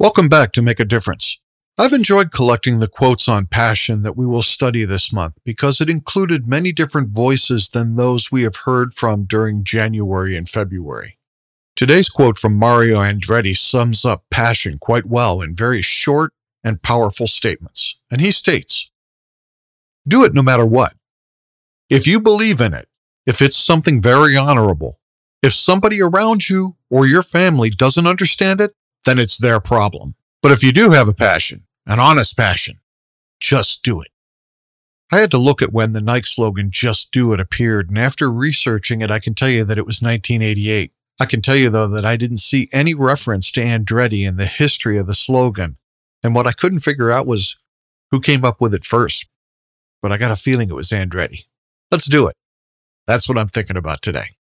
Welcome back to Make a Difference. I've enjoyed collecting the quotes on passion that we will study this month because it included many different voices than those we have heard from during January and February. Today's quote from Mario Andretti sums up passion quite well in very short and powerful statements. And he states, Do it no matter what. If you believe in it, if it's something very honorable, if somebody around you or your family doesn't understand it, then it's their problem. But if you do have a passion, an honest passion, just do it. I had to look at when the Nike slogan Just Do It appeared, and after researching it, I can tell you that it was 1988. I can tell you, though, that I didn't see any reference to Andretti in the history of the slogan, and what I couldn't figure out was who came up with it first. But I got a feeling it was Andretti. Let's do it. That's what I'm thinking about today.